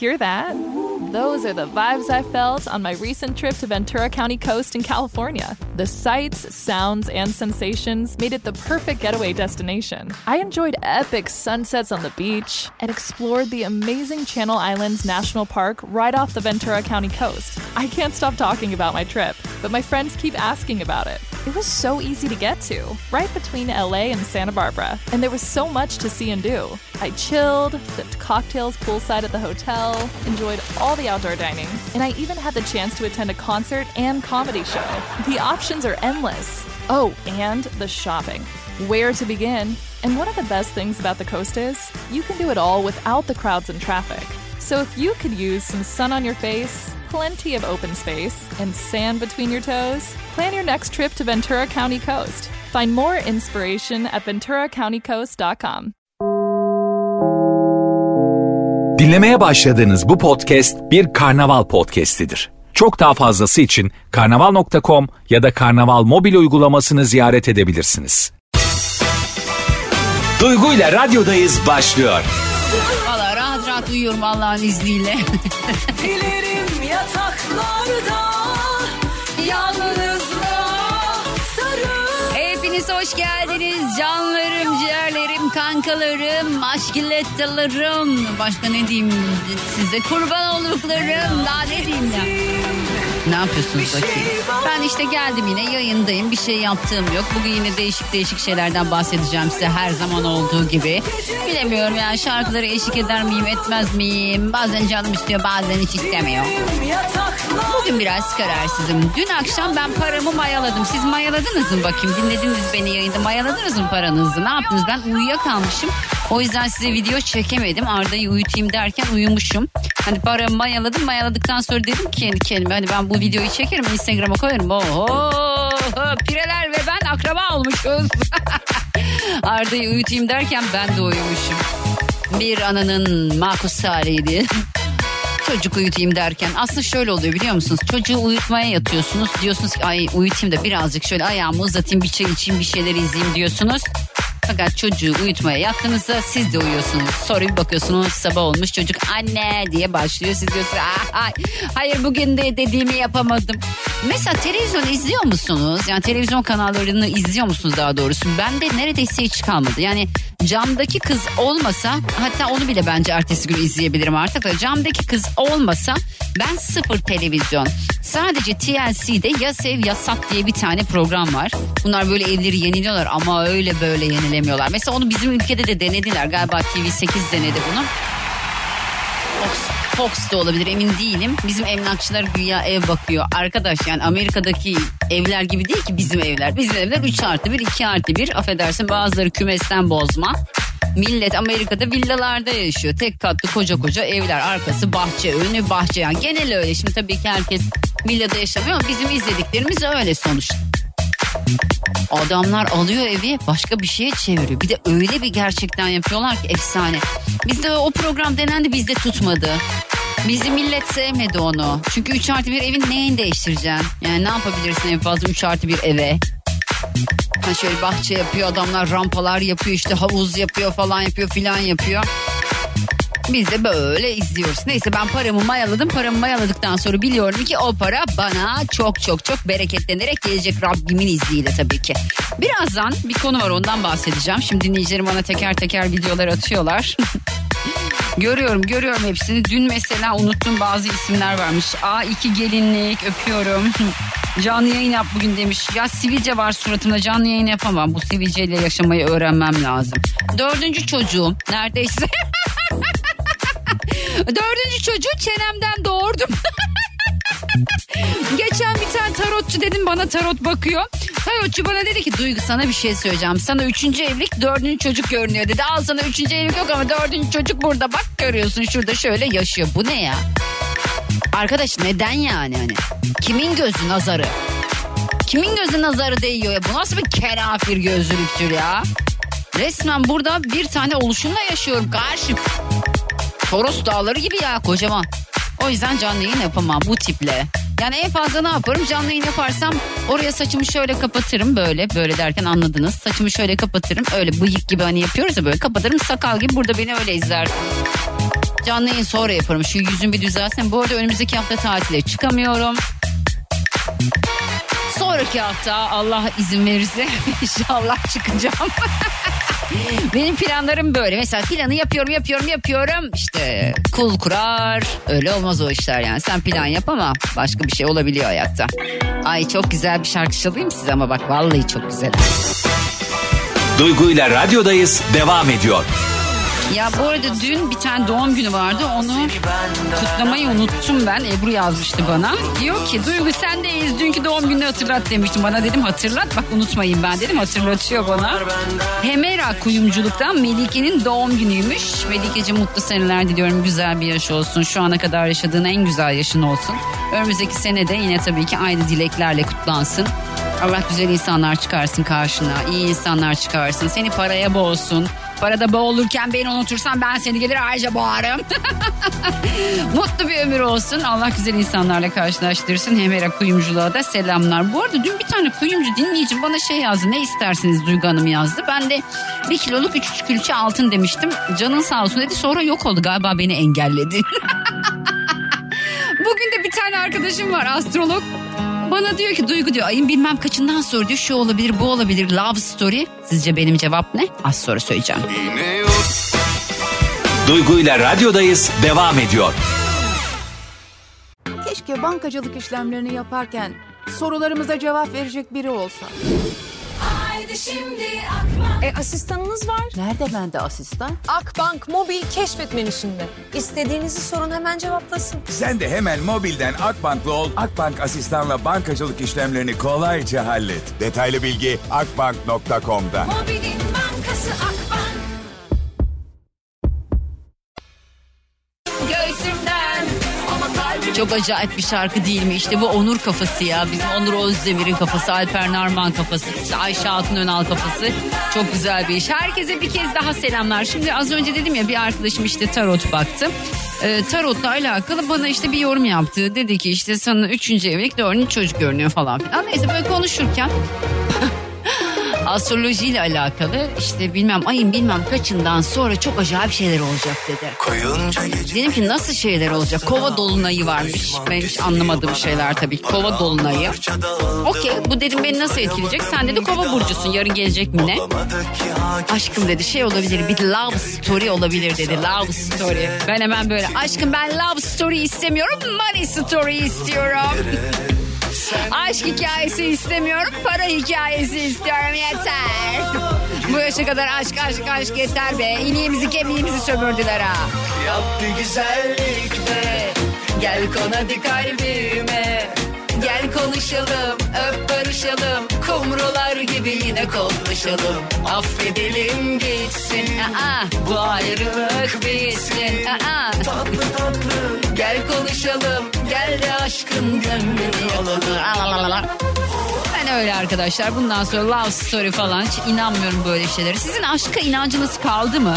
Hear that? Those are the vibes I felt on my recent trip to Ventura County Coast in California. The sights, sounds, and sensations made it the perfect getaway destination. I enjoyed epic sunsets on the beach and explored the amazing Channel Islands National Park right off the Ventura County coast. I can't stop talking about my trip, but my friends keep asking about it. It was so easy to get to, right between LA and Santa Barbara, and there was so much to see and do. I chilled, sipped cocktails poolside at the hotel, enjoyed all the outdoor dining, and I even had the chance to attend a concert and comedy show. The options are endless. Oh, and the shopping. Where to begin? And one of the best things about the coast is you can do it all without the crowds and traffic. So if you could use some sun on your face, plenty of open space, and sand between your toes, plan your next trip to Ventura County Coast. Find more inspiration at venturacountycoast.com. Dinlemeye başladığınız bu podcast bir karnaval podcastidir. Çok daha fazlası için karnaval.com ya da karnaval mobil uygulamasını ziyaret edebilirsiniz. Duygu ile radyodayız başlıyor. Valla rahat rahat uyuyorum Allah'ın izniyle. Dilerim yataklarda hoş geldiniz canlarım, ciğerlerim, kankalarım, aşkilettalarım. Başka ne diyeyim size kurban olduklarım. Daha ne diyeyim ya. Ne yapıyorsunuz bakayım? Ben işte geldim yine yayındayım. Bir şey yaptığım yok. Bugün yine değişik değişik şeylerden bahsedeceğim size her zaman olduğu gibi. Bilemiyorum yani şarkıları eşlik eder miyim etmez miyim? Bazen canım istiyor bazen hiç istemiyor. Bugün biraz kararsızım. Dün akşam ben paramı mayaladım. Siz mayaladınız mı bakayım? Dinlediniz beni yayında. Mayaladınız mı paranızı? Ne yaptınız? Ben uyuyakalmışım. O yüzden size video çekemedim. Arda'yı uyutayım derken uyumuşum. Hani paramı mayaladım. Mayaladıktan sonra dedim ki kendi kendime hani ben bu videoyu çekerim Instagram'a koyarım. Oho pireler ve ben akraba olmuşuz. Arda'yı uyutayım derken ben de uyumuşum. Bir ananın makus haliydi çocuk uyutayım derken aslında şöyle oluyor biliyor musunuz? Çocuğu uyutmaya yatıyorsunuz. Diyorsunuz ki ay uyutayım da birazcık şöyle ayağımı uzatayım bir çay içeyim bir şeyler izleyeyim diyorsunuz. Fakat çocuğu uyutmaya yattığınızda siz de uyuyorsunuz. Sonra bir bakıyorsunuz sabah olmuş çocuk anne diye başlıyor. Siz diyorsunuz "Ah, ay, hayır bugün de dediğimi yapamadım. Mesela televizyon izliyor musunuz? Yani televizyon kanallarını izliyor musunuz daha doğrusu? Bende neredeyse hiç kalmadı. Yani camdaki kız olmasa hatta onu bile bence ertesi gün izleyebilirim artık. da Camdaki kız olmasa ben sıfır televizyon. Sadece TLC'de ya sev ya sat diye bir tane program var. Bunlar böyle evleri yeniliyorlar ama öyle böyle yenilemiyorlar. Mesela onu bizim ülkede de denediler. Galiba TV8 denedi bunu. Fox, Fox da olabilir emin değilim. Bizim emlakçılar güya ev bakıyor. Arkadaş yani Amerika'daki evler gibi değil ki bizim evler. Bizim evler 3 artı 1 2 artı 1 affedersin bazıları kümesten bozma. Millet Amerika'da villalarda yaşıyor. Tek katlı koca koca evler. Arkası bahçe, önü bahçe. Yani genel öyle. Şimdi tabii ki herkes villada yaşamıyor ama bizim izlediklerimiz öyle sonuçta. Adamlar alıyor evi başka bir şeye çeviriyor. Bir de öyle bir gerçekten yapıyorlar ki efsane. Bizde o program denendi bizde tutmadı. Bizi millet sevmedi onu. Çünkü 3 artı bir evin neyini değiştireceksin? Yani ne yapabilirsin en fazla 3 artı bir eve? Ha şöyle bahçe yapıyor adamlar rampalar yapıyor işte havuz yapıyor falan yapıyor filan yapıyor. Biz de böyle izliyoruz. Neyse ben paramı mayaladım. Paramı mayaladıktan sonra biliyorum ki o para bana çok çok çok bereketlenerek gelecek Rabbimin izniyle tabii ki. Birazdan bir konu var ondan bahsedeceğim. Şimdi dinleyicilerim bana teker teker videolar atıyorlar. görüyorum görüyorum hepsini. Dün mesela unuttum bazı isimler varmış. A2 gelinlik öpüyorum. Canlı yayın yap bugün demiş. Ya sivilce var suratımda canlı yayın yapamam. Bu sivilceyle yaşamayı öğrenmem lazım. Dördüncü çocuğum neredeyse. Dördüncü çocuğu çenemden doğurdum. Geçen bir tane tarotçu dedim bana tarot bakıyor. Tarotçu bana dedi ki Duygu sana bir şey söyleyeceğim. Sana üçüncü evlilik dördüncü çocuk görünüyor dedi. Al sana üçüncü evlilik yok ama dördüncü çocuk burada bak görüyorsun şurada şöyle yaşıyor. Bu ne ya? Arkadaş neden yani hani? Kimin gözü nazarı? Kimin gözü nazarı değiyor ya? Bu nasıl bir kerafir gözlülüktür ya? Resmen burada bir tane oluşumla yaşıyorum karşı. Toros dağları gibi ya kocaman. O yüzden canlı yayın yapamam bu tiple. Yani en fazla ne yaparım canlı yayın yaparsam oraya saçımı şöyle kapatırım böyle böyle derken anladınız. Saçımı şöyle kapatırım öyle bıyık gibi hani yapıyoruz ya böyle kapatırım sakal gibi burada beni öyle izler. Canlı yayın sonra yaparım. Şu yüzüm bir düzelsin. Bu arada önümüzdeki hafta tatile çıkamıyorum. Sonraki hafta Allah izin verirse inşallah çıkacağım. Benim planlarım böyle. Mesela planı yapıyorum yapıyorum yapıyorum. İşte kul kurar. Öyle olmaz o işler yani. Sen plan yap ama başka bir şey olabiliyor hayatta. Ay çok güzel bir şarkı çalayım size ama bak vallahi çok güzel. Duygu ile radyodayız devam ediyor. Ya bu arada dün bir tane doğum günü vardı. Onu kutlamayı unuttum ben. Ebru yazmıştı bana. Diyor ki Duygu sendeyiz. Dünkü doğum gününü hatırlat demiştim. Bana dedim hatırlat. Bak unutmayın ben dedim. Hatırlatıyor bana. Hemera kuyumculuktan Melike'nin doğum günüymüş. Melike'ciğim mutlu seneler diliyorum. Güzel bir yaş olsun. Şu ana kadar yaşadığın en güzel yaşın olsun. Önümüzdeki sene de yine tabii ki aynı dileklerle kutlansın. Allah güzel insanlar çıkarsın karşına. iyi insanlar çıkarsın. Seni paraya boğsun. Parada boğulurken beni unutursan ben seni gelir ayrıca boğarım. Mutlu bir ömür olsun. Allah güzel insanlarla karşılaştırsın. Hemera kuyumculuğa da selamlar. Bu arada dün bir tane kuyumcu dinleyicim bana şey yazdı. Ne istersiniz Duygu Hanım yazdı. Ben de bir kiloluk üç külçe altın demiştim. Canın sağ olsun dedi. Sonra yok oldu galiba beni engelledi. Bugün de bir tane arkadaşım var astrolog. Bana diyor ki Duygu diyor ayın bilmem kaçından sonra diyor şu olabilir bu olabilir love story. Sizce benim cevap ne? Az sonra söyleyeceğim. Duygu ile radyodayız devam ediyor. Keşke bankacılık işlemlerini yaparken sorularımıza cevap verecek biri olsa. Haydi şimdi akma. E asistanınız var. Nerede bende asistan? Akbank mobil keşfet menüsünde. İstediğinizi sorun hemen cevaplasın. Sen de hemen mobilden Akbank'lı ol. Akbank asistanla bankacılık işlemlerini kolayca hallet. Detaylı bilgi akbank.com'da. Mobilin Çok acayip bir şarkı değil mi? İşte bu Onur kafası ya. Bizim Onur Özdemir'in kafası, Alper Narman kafası, işte Ayşe Hatun Önal kafası. Çok güzel bir iş. Herkese bir kez daha selamlar. Şimdi az önce dedim ya bir arkadaşım işte tarot baktı. Ee, tarotla alakalı bana işte bir yorum yaptı. Dedi ki işte sana üçüncü evlilik dördüncü çocuk görünüyor falan filan. Neyse böyle konuşurken astrolojiyle alakalı işte bilmem ayın bilmem kaçından sonra çok acayip şeyler olacak dedi. Dedim ki nasıl şeyler olacak? Kova dolunayı varmış. Ben hiç anlamadığım şeyler tabii. Kova dolunayı. Okey bu dedim beni nasıl etkileyecek? Sen dedi kova burcusun yarın gelecek mi ne? Aşkım dedi şey olabilir bir love story olabilir dedi. Love story. Ben hemen böyle aşkım ben love story istemiyorum money story istiyorum. Aşk hikayesi istemiyorum, para hikayesi istiyorum yeter. Bu yaşa kadar aşk aşk aşk yeter be. İliğimizi kemiğimizi sömürdüler ha. Yap bir güzellik be. Gel kon hadi kalbime. Gel konuşalım, öp barışalım. Kumrular gibi yine konuşalım. Affedelim gitsin. Aa, bu ayrılık bitsin. Aa. Gel konuşalım, gel de aşkın gönlünü alalım. Ben öyle arkadaşlar. Bundan sonra love story falan hiç inanmıyorum böyle şeylere. Sizin aşka inancınız kaldı mı?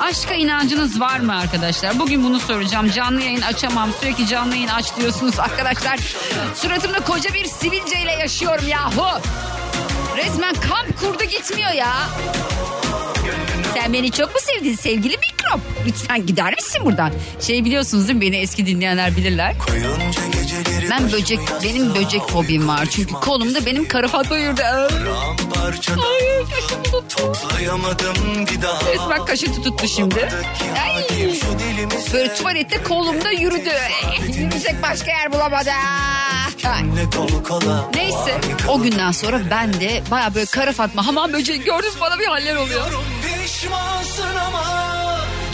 Aşka inancınız var mı arkadaşlar? Bugün bunu soracağım. Canlı yayın açamam. Sürekli canlı yayın aç diyorsunuz arkadaşlar. Suratımda koca bir sivilceyle yaşıyorum yahu. Resmen kamp kurdu gitmiyor ya. Sen beni çok mu sevdin sevgili mikrop? Lütfen gider misin buradan? Şey biliyorsunuz değil mi? Beni eski dinleyenler bilirler. Ben böcek, benim böcek fobim var. Çünkü kolumda benim kara fatma yürüdü. Ay, kaşımı tuttu. Resmen kaşı tuttu şimdi. Ay. Böyle tuvalette kolumda yürüdü. Yürüyecek başka yer bulamadı. Neyse o günden sonra ben de baya böyle kara fatma hamam böceği gördünüz bana bir haller oluyor.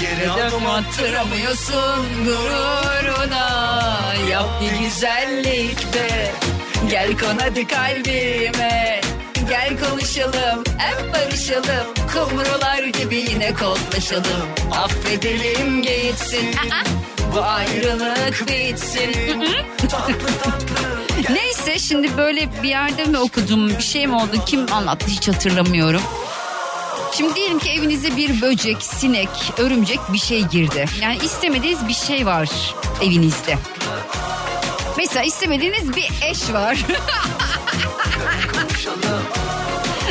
Geri adım attıramıyorsun gururuna? Yap bir güzellik be Gel kon hadi kalbime. Gel konuşalım hep barışalım. Kumrular gibi yine kodlaşalım Affedelim gitsin. Bu ayrılık bitsin. Neyse şimdi böyle bir yerde mi okudum bir şey mi oldu kim anlattı hiç hatırlamıyorum. Şimdi diyelim ki evinize bir böcek, sinek, örümcek bir şey girdi. Yani istemediğiniz bir şey var evinizde. Mesela istemediğiniz bir eş var.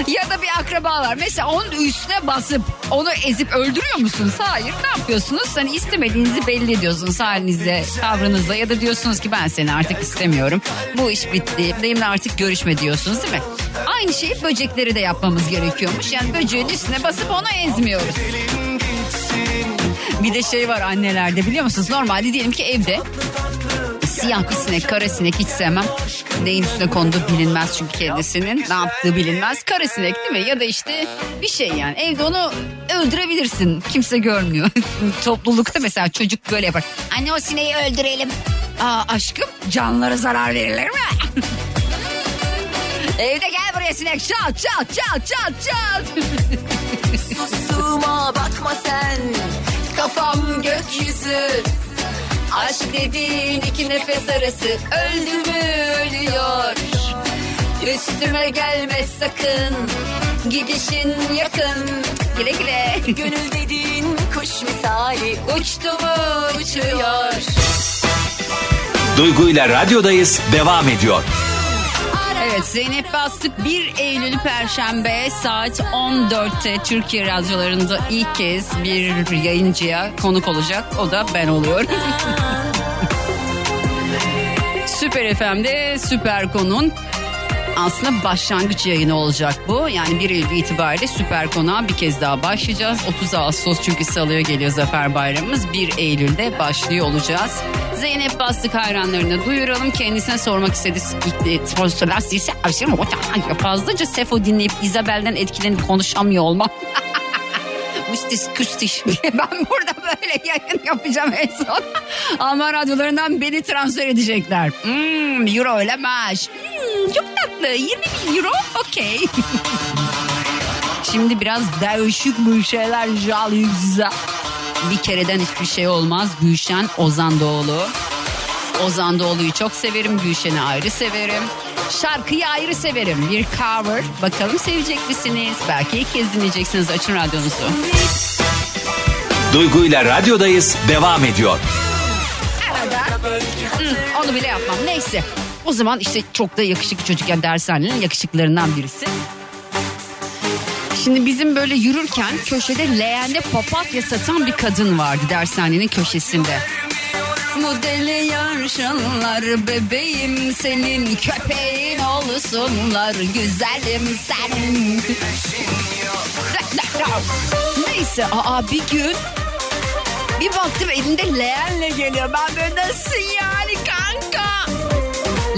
ya da bir akraba var. Mesela onun üstüne basıp onu ezip öldürüyor musunuz? Hayır. Ne yapıyorsunuz? Hani istemediğinizi belli ediyorsunuz halinizle, tavrınızla ya da diyorsunuz ki ben seni artık istemiyorum. Bu iş bitti. Benimle artık görüşme diyorsunuz değil mi? Aynı şeyi böcekleri de yapmamız gerekiyormuş. Yani böceğin üstüne basıp onu ezmiyoruz. Bir de şey var annelerde biliyor musunuz? Normalde diyelim ki evde siyah bir sinek, kara sinek hiç sevmem. Neyin üstüne konduğu bilinmez çünkü kendisinin ne yaptığı bilinmez. Kara sinek değil mi? Ya da işte bir şey yani. Evde onu öldürebilirsin. Kimse görmüyor. Toplulukta mesela çocuk böyle yapar. Anne o sineği öldürelim. Aa aşkım canlara zarar verilir mi? Evde gel buraya sinek çat çat çat çat çat. Susuma bakma sen. Kafam gökyüzü. Aşk dediğin iki nefes arası öldü mü ölüyor. Üstüme gelme sakın. Gidişin yakın. Güle güle. Gönül dediğin kuş misali. Uçtu mu uçuyor. Duygu ile radyodayız devam ediyor. Evet Zeynep Bastık 1 Eylül Perşembe saat 14'te Türkiye radyolarında ilk kez bir yayıncıya konuk olacak. O da ben oluyorum. Süper FM'de süper konun aslında başlangıç yayını olacak bu. Yani 1 Eylül itibariyle süper konuğa bir kez daha başlayacağız. 30 Ağustos çünkü salıya geliyor Zafer Bayramımız. 1 Eylül'de başlıyor olacağız. Zeynep Bastık hayranlarına duyuralım. Kendisine sormak istedi. Sponsorlar size aşırı fazlaca Sefo dinleyip Isabel'den etkilenip konuşamıyor olmam. Müstis küstiş. Ben burada böyle yayın yapacağım en son. Alman radyolarından beni transfer edecekler. Hmm, euro öyle maaş. Hmm, çok tatlı. 20 bin euro okey. Şimdi biraz değişik bir şeyler jalıyım size. Bir kereden hiçbir şey olmaz. Gülşen Ozan Doğulu. Ozan Doğulu'yu çok severim. Gülşen'i ayrı severim. Şarkıyı ayrı severim. Bir cover. Bakalım sevecek misiniz? Belki ilk kez dinleyeceksiniz. Açın radyonuzu. Duygu ile radyodayız devam ediyor. Hı, onu bile yapmam. Neyse. O zaman işte çok da yakışıklı çocuk yani dershanenin yakışıklarından birisi. Şimdi bizim böyle yürürken köşede leğende papatya satan bir kadın vardı dershanenin köşesinde. Modeli yarşanlar bebeğim senin köpeğin olsunlar güzelim senin. Neyse aa bir gün bir baktım elinde leğenle geliyor. Ben böyle nasıl yani?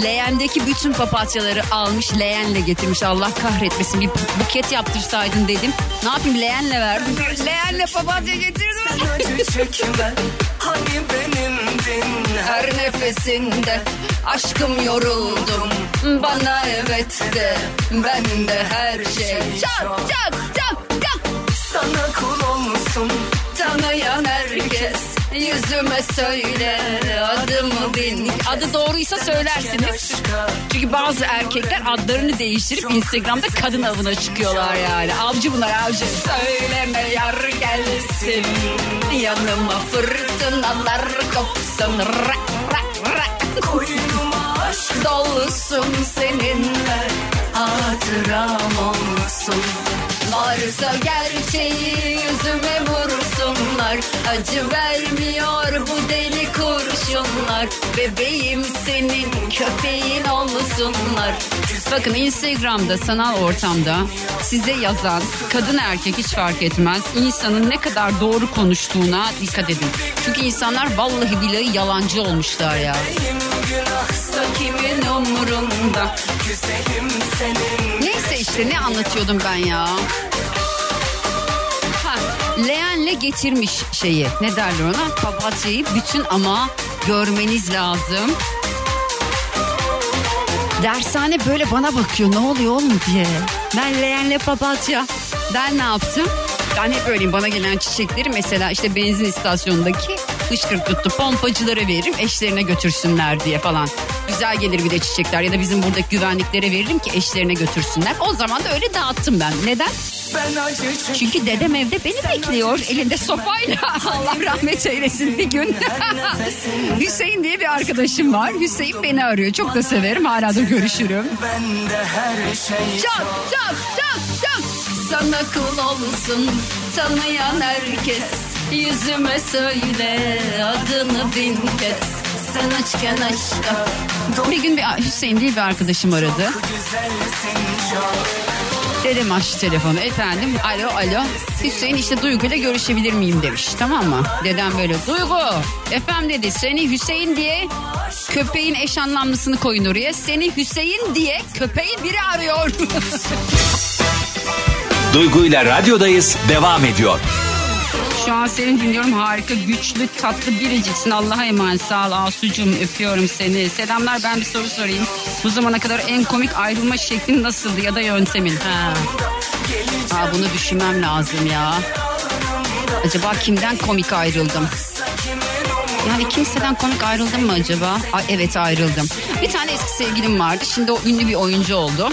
Leğendeki bütün papatyaları almış leğenle getirmiş. Allah kahretmesin bir buket yaptırsaydın dedim. Ne yapayım leğenle verdim. Leğenle papatya getirdim. Hani benimdin Her nefesinde aşkım yoruldum. Bana evet de ben de her şey. Çak çak çak çak. sana kul olsun Tanıyan herkes yüzüme söyle adımı bin. Adı doğruysa söylersiniz. Çünkü bazı erkekler adlarını değiştirip Instagram'da kadın avına çıkıyorlar yani. Avcı bunlar avcı. Söyleme yar gelsin yanıma fırtınalar kopsun. Rak, rak, rak. Koynuma aşk Dolusun seninle hatıram olsun. Varsa gerçeği yüzüme vursunlar Acı vermiyor bu deli kurşunlar Bebeğim senin köpeğin olsunlar Bakın Instagram'da sanal ortamda size yazan kadın erkek hiç fark etmez insanın ne kadar doğru konuştuğuna dikkat edin. Çünkü insanlar vallahi billahi yalancı olmuşlar ya. Neyse işte ne anlatıyordum ben ya. Ha, leğenle getirmiş şeyi. Ne derler ona? Papatyayı bütün ama görmeniz lazım. Dershane böyle bana bakıyor ne oluyor oğlum diye. Ben leğenle papatya. Ben ne yaptım? Ben hep öyleyim bana gelen çiçekleri mesela işte benzin istasyonundaki kışkırtlı pompacılara veririm eşlerine götürsünler diye falan. Güzel gelir bir de çiçekler ya da bizim buradaki güvenliklere veririm ki eşlerine götürsünler. O zaman da öyle dağıttım ben. Neden? Çek Çünkü dedem evde beni bekliyor elinde sopayla. Allah rahmet eylesin bir gün. Hüseyin diye bir arkadaşım var. Hüseyin beni arıyor. Çok da severim. Hala da görüşürüm. şey Çak çak çak çak. Sana kul olsun. tanıyan herkes Yüzüme söyle adını bin kez Bir gün bir Hüseyin diye bir arkadaşım aradı Dedim aç telefonu efendim alo alo Hüseyin işte Duygu ile görüşebilir miyim demiş tamam mı? Dedem böyle Duygu efendim dedi seni Hüseyin diye köpeğin eş anlamlısını koyun oraya. Seni Hüseyin diye köpeğin biri arıyor. Duygu ile radyodayız devam ediyor. Şu an seni dinliyorum harika güçlü tatlı biriciksin Allah'a emanet sağ ol Asucuğum öpüyorum seni. Selamlar ben bir soru sorayım. Bu zamana kadar en komik ayrılma şeklin nasıldı ya da yöntemin? Ha. Aa, bunu düşünmem lazım ya. Acaba kimden komik ayrıldım? Yani kimseden komik ayrıldım mı acaba? Aa, evet ayrıldım. Bir tane eski sevgilim vardı. Şimdi o ünlü bir oyuncu oldu.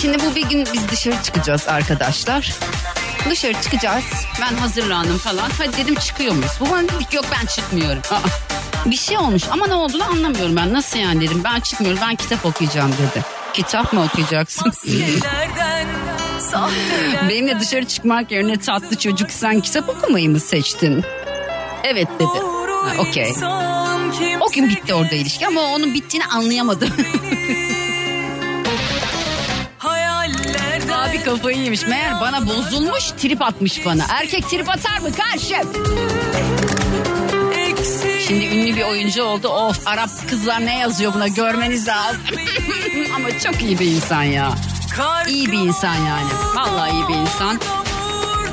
Şimdi bu bir gün biz dışarı çıkacağız arkadaşlar. Dışarı çıkacağız. Ben hazırlandım falan. Hadi dedim çıkıyor muyuz? Bu bana dedi ki yok ben çıkmıyorum. Aa, bir şey olmuş ama ne olduğunu anlamıyorum ben. Nasıl yani dedim ben çıkmıyorum ben kitap okuyacağım dedi. Kitap mı okuyacaksın? Benimle dışarı çıkmak yerine tatlı çocuk sen kitap okumayı mı seçtin? Evet dedi. Okey. O gün bitti orada ilişki ama onun bittiğini anlayamadım. kafayı yemiş. Meğer bana bozulmuş trip atmış bana. Erkek trip atar mı karşı? Şimdi ünlü bir oyuncu oldu. Of Arap kızlar ne yazıyor buna görmeniz lazım. Ama çok iyi bir insan ya. İyi bir insan yani. Vallahi iyi bir insan.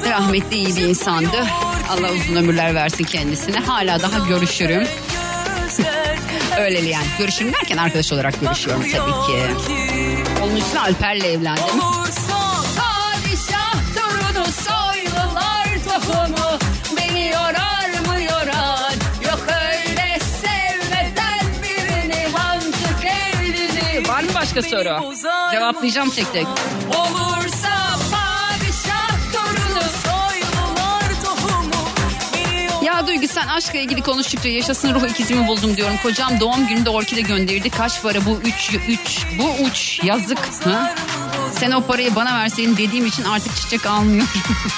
Rahmetli iyi bir insandı. Allah uzun ömürler versin kendisine. Hala daha görüşürüm. Öyle yani. Görüşürüm derken arkadaş olarak görüşüyorum tabii ki. Onun üstüne Alper'le evlendim. Başka soru? Cevaplayacağım tek tek. Olursa ya Duygu sen aşkla ilgili konuştukça yaşasın ruh ikizimi buldum diyorum. Kocam doğum gününde orkide gönderdi. Kaç para bu? Üç, üç, bu uç yazık. Ha? Sen o parayı bana verseydin dediğim için artık çiçek almıyorum.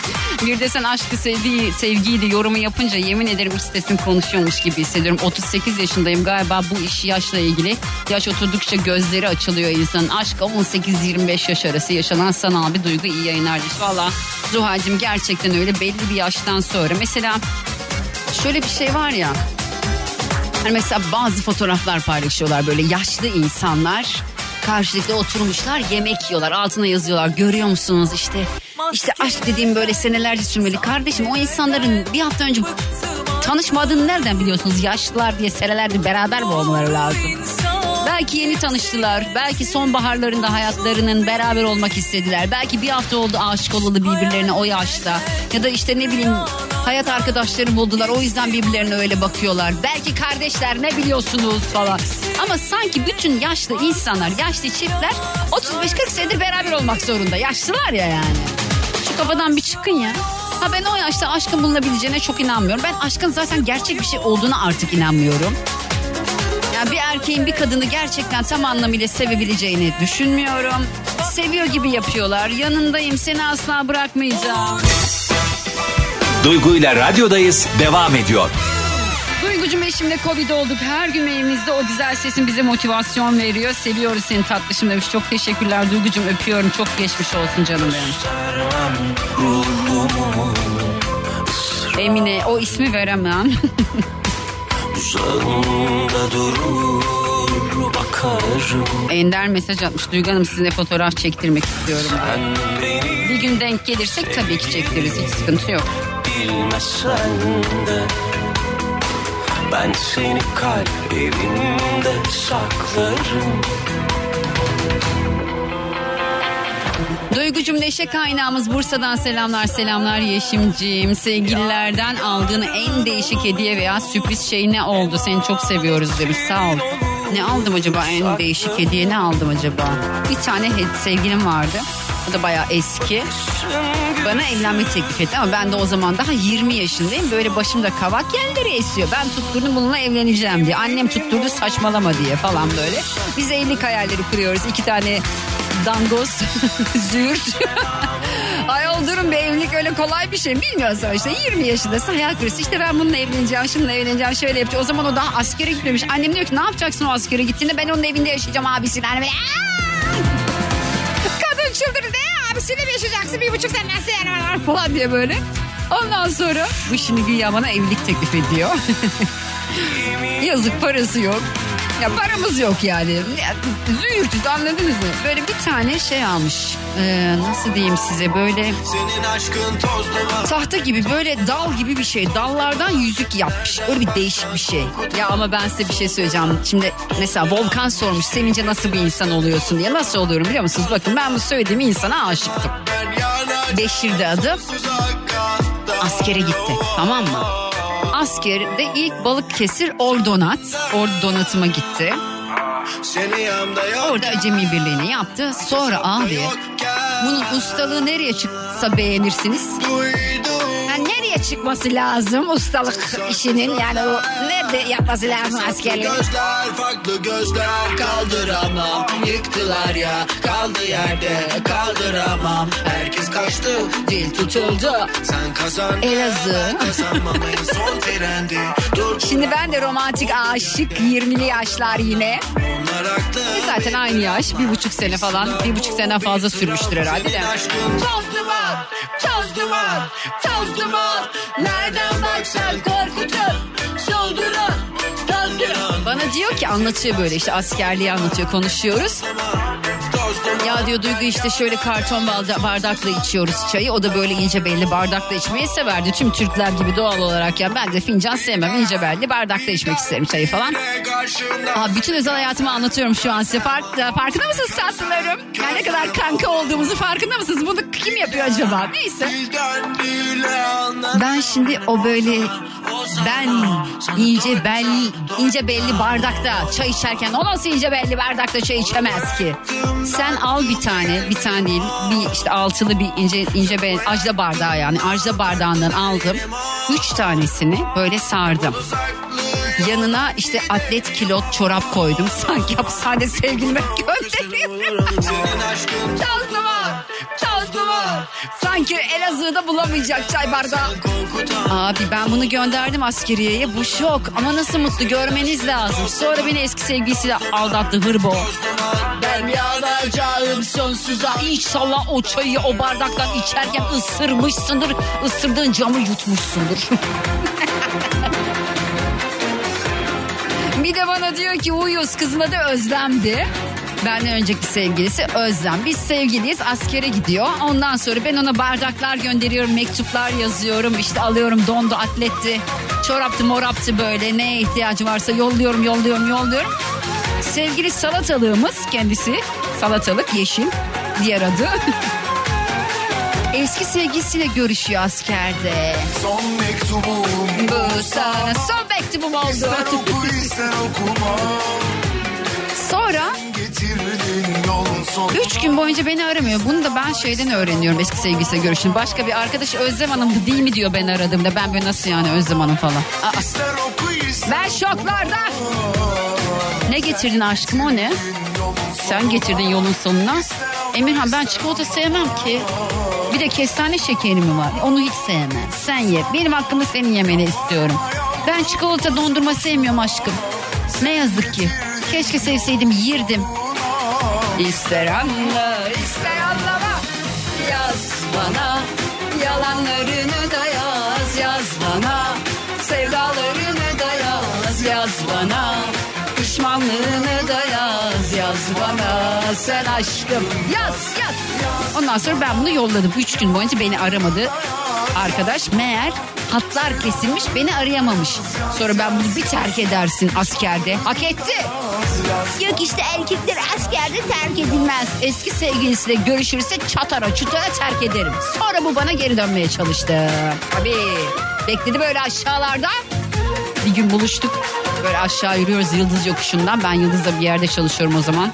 bir de sen aşkı sevdiği, sevgiyi yorumu yapınca yemin ederim iç sesim konuşuyormuş gibi hissediyorum. 38 yaşındayım galiba bu iş yaşla ilgili. Yaş oturdukça gözleri açılıyor insanın. Aşk 18-25 yaş arası yaşanan sanal bir duygu iyi yayınlar. Valla Zuhal'cim gerçekten öyle belli bir yaştan sonra. Mesela şöyle bir şey var ya. Hani mesela bazı fotoğraflar paylaşıyorlar böyle yaşlı insanlar karşılıklı oturmuşlar yemek yiyorlar altına yazıyorlar görüyor musunuz işte işte aşk dediğim böyle senelerce sürmeli kardeşim o insanların bir hafta önce tanışmadığını nereden biliyorsunuz yaşlılar diye senelerdir beraber mi olmaları lazım Belki yeni tanıştılar. Belki sonbaharlarında hayatlarının beraber olmak istediler. Belki bir hafta oldu aşık olalı birbirlerine o yaşta. Ya da işte ne bileyim hayat arkadaşları buldular. O yüzden birbirlerine öyle bakıyorlar. Belki kardeşler ne biliyorsunuz falan. Ama sanki bütün yaşlı insanlar, yaşlı çiftler 35-40 senedir beraber olmak zorunda. Yaşlılar ya yani. Şu kafadan bir çıkın ya. Ha ben o yaşta aşkın bulunabileceğine çok inanmıyorum. Ben aşkın zaten gerçek bir şey olduğuna artık inanmıyorum. Yani bir erkeğin bir kadını gerçekten tam anlamıyla sevebileceğini düşünmüyorum. Seviyor gibi yapıyorlar. Yanındayım seni asla bırakmayacağım. Duygu ile radyodayız devam ediyor. Duygucum eşimle Covid olduk. Her gün evimizde o güzel sesin bize motivasyon veriyor. Seviyoruz seni tatlışım demiş. Çok teşekkürler Duygucum öpüyorum. Çok geçmiş olsun canım benim. Emine o ismi veremem. Uzağımda durur bakarım Ender mesaj atmış. Duygu Hanım sizinle fotoğraf çektirmek istiyorum. Beni Bir gün denk gelirsek tabii ki çektiririz. Hiç sıkıntı yok. bilmesen de Ben seni kalbimde saklarım Duygucum neşe kaynağımız Bursa'dan selamlar selamlar Yeşimciğim. Sevgililerden aldığın en değişik hediye veya sürpriz şey ne oldu? Seni çok seviyoruz demiş sağ ol. Ne aldım acaba en değişik hediye ne aldım acaba? Bir tane sevgilim vardı. O da bayağı eski. Bana evlenme teklif etti ama ben de o zaman daha 20 yaşındayım. Böyle başımda kavak yerleri esiyor. Ben tutturdum bununla evleneceğim diye. Annem tutturdu saçmalama diye falan böyle. Biz evlilik hayalleri kuruyoruz. İki tane dangoz, züğürt. Ayol durun bir evlilik öyle kolay bir şey. Bilmiyorsun işte 20 yaşındasın hayal kuruyorsun. İşte ben bununla evleneceğim, şununla evleneceğim, şöyle yapacağım. O zaman o daha askere gitmemiş. Annem diyor ki ne yapacaksın o askere gittiğinde ben onun evinde yaşayacağım abisiyle. Hani böyle! Kadın çıldırdı. Abisiyle mi yaşayacaksın bir buçuk sene nasıl yani var?" falan diye böyle. Ondan sonra bu şimdi güya bana evlilik teklif ediyor. Yazık parası yok. Ya paramız yok yani. Ya, anladınız mı? Böyle bir tane şey almış. Ee, nasıl diyeyim size böyle tahta gibi böyle dal gibi bir şey. Dallardan yüzük yapmış. Öyle bir değişik bir şey. Ya ama ben size bir şey söyleyeceğim. Şimdi mesela Volkan sormuş sevince nasıl bir insan oluyorsun diye. Nasıl oluyorum biliyor musunuz? Bakın ben bu söylediğim insana aşıktım. Beşir'de adı askere gitti. Tamam mı? Askerde ilk Balıkesir Ordonat. Ordonatıma gitti. Orada acemi birliğini yaptı. Sonra abi bunun ustalığı nereye çıksa beğenirsiniz. Duydum Nereye çıkması lazım ustalık işinin? yani o nerede yapması lazım askerliğin? Gözler farklı gözler. Kaldıramam Yıktılar ya. Kaldı yerde kaldıramam. Herkes kaçtı dil tutuldu. Sen kazandın Elazığ. son trendi. Şimdi ben de romantik aşık 20'li yaşlar yine. onlar Zaten aynı yaş bir buçuk sene falan bir buçuk sene fazla sürmüştür herhalde de. Toz duman, toz duman, toz duman. Nereden baksan korkutur, dolduruyor. Bana diyor ki anlatıyor böyle işte askerliği anlatıyor konuşuyoruz. Diyor Duygu işte şöyle karton barda- bardakla içiyoruz çayı. O da böyle ince belli bardakla içmeyi severdi. Tüm Türkler gibi doğal olarak ya ben de fincan sevmem. ince belli bardakla içmek isterim çayı falan. Aa, bütün özel hayatımı anlatıyorum şu an size. Fark, farkında mısınız tatlılarım? Yani ne kadar kanka olduğumuzu farkında mısınız? Bunu kim yapıyor acaba? Neyse. Ben şimdi o böyle ben ince belli ince belli bardakta çay içerken o nasıl ince belli bardakta çay içemez ki? Sen al bir tane bir tane değil bir işte altılı bir ince ince belli ajda bardağı yani ajda bardağından aldım. Üç tanesini böyle sardım. Yanına işte atlet kilot çorap koydum. Sanki hapishane sevgilime gönderiyorum. Sanki Elazığ'da bulamayacak çay bardağı. Abi ben bunu gönderdim askeriyeye. Bu şok ama nasıl mutlu görmeniz lazım. Sonra beni eski sevgilisiyle aldattı hırbo. Ben yanacağım sonsuza. İnşallah o çayı o bardaktan içerken ısırmışsındır. Isırdığın camı yutmuşsundur. Bir de bana diyor ki uyuz kızın adı Özlem'di. Benden önceki sevgilisi Özlem. Biz sevgiliyiz askere gidiyor. Ondan sonra ben ona bardaklar gönderiyorum, mektuplar yazıyorum. İşte alıyorum dondu atletti, çoraptı moraptı böyle neye ihtiyacı varsa yolluyorum yolluyorum yolluyorum. Sevgili salatalığımız kendisi salatalık yeşil diğer adı. Eski sevgilisiyle görüşüyor askerde. Son mektubum Bu sana son mektubum oldu. İster oku ister okuma Sonra Üç gün boyunca beni aramıyor. Bunu da ben şeyden öğreniyorum eski sevgilisiyle görüşün. Başka bir arkadaş Özlem Hanım'dı değil mi diyor ben aradığımda. Ben böyle nasıl yani Özlem Hanım falan. Aa, ben şoklarda. Ne getirdin aşkım o ne? Sen getirdin yolun sonuna. Emirhan ben çikolata sevmem ki. Bir de kestane şekeri mi var? Onu hiç sevmem. Sen ye. Benim hakkımda senin yemeni istiyorum. Ben çikolata dondurma sevmiyorum aşkım. Ne yazık ki. Keşke sevseydim yirdim. İster anla ister anlama Yaz bana yalanlarını da yaz Yaz bana sevdalarını da yaz Yaz bana pişmanlığını da yaz Yaz bana sen aşkım Yaz yaz Ondan sonra ben bunu yolladım. Üç gün boyunca beni aramadı. Arkadaş meğer hatlar kesilmiş beni arayamamış. Sonra ben bunu bir terk edersin askerde. Hak etti. Yok işte erkekler askerde terk edilmez. Eski sevgilisiyle görüşürse çatara çutara terk ederim. Sonra bu bana geri dönmeye çalıştı. Tabii. Bekledi böyle aşağılarda. Bir gün buluştuk. Böyle aşağı yürüyoruz Yıldız yokuşundan. Ben Yıldız'da bir yerde çalışıyorum o zaman.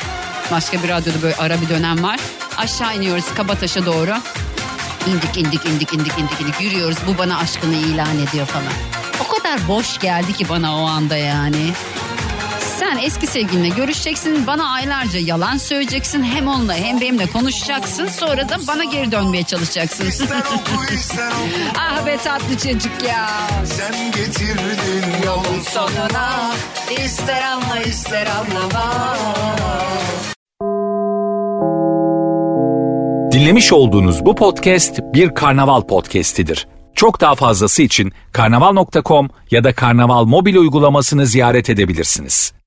Başka bir radyoda böyle ara bir dönem var. Aşağı iniyoruz Kabataş'a doğru. İndik indik indik indik indik indik yürüyoruz. Bu bana aşkını ilan ediyor falan. O kadar boş geldi ki bana o anda yani. Sen eski sevgilinle görüşeceksin. Bana aylarca yalan söyleyeceksin. Hem onunla hem benimle konuşacaksın. Sonra da bana geri dönmeye çalışacaksın. Ah be tatlı çocuk ya. Sen getirdin yolun sonuna İster anla ister anlama Dinlemiş olduğunuz bu podcast bir karnaval podcastidir. Çok daha fazlası için karnaval.com ya da karnaval mobil uygulamasını ziyaret edebilirsiniz.